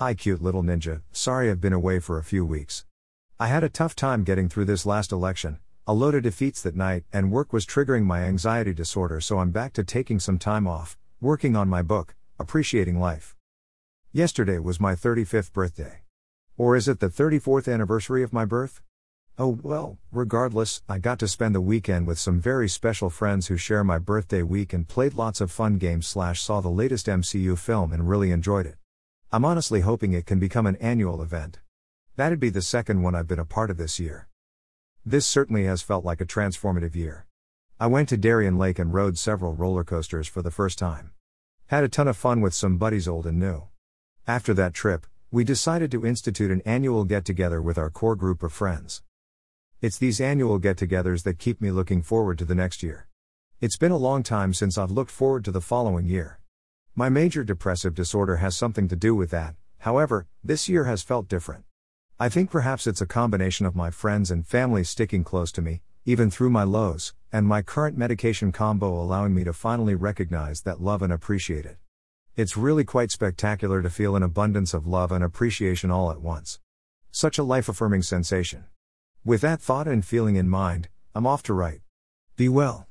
Hi, cute little ninja, sorry I've been away for a few weeks. I had a tough time getting through this last election, a load of defeats that night, and work was triggering my anxiety disorder, so I'm back to taking some time off, working on my book, Appreciating Life. Yesterday was my 35th birthday. Or is it the 34th anniversary of my birth? Oh, well, regardless, I got to spend the weekend with some very special friends who share my birthday week and played lots of fun games slash saw the latest MCU film and really enjoyed it. I'm honestly hoping it can become an annual event. That'd be the second one I've been a part of this year. This certainly has felt like a transformative year. I went to Darien Lake and rode several roller coasters for the first time. Had a ton of fun with some buddies old and new. After that trip, we decided to institute an annual get together with our core group of friends. It's these annual get togethers that keep me looking forward to the next year. It's been a long time since I've looked forward to the following year. My major depressive disorder has something to do with that, however, this year has felt different. I think perhaps it's a combination of my friends and family sticking close to me, even through my lows, and my current medication combo allowing me to finally recognize that love and appreciate it. It's really quite spectacular to feel an abundance of love and appreciation all at once. Such a life affirming sensation. With that thought and feeling in mind, I'm off to write. Be well.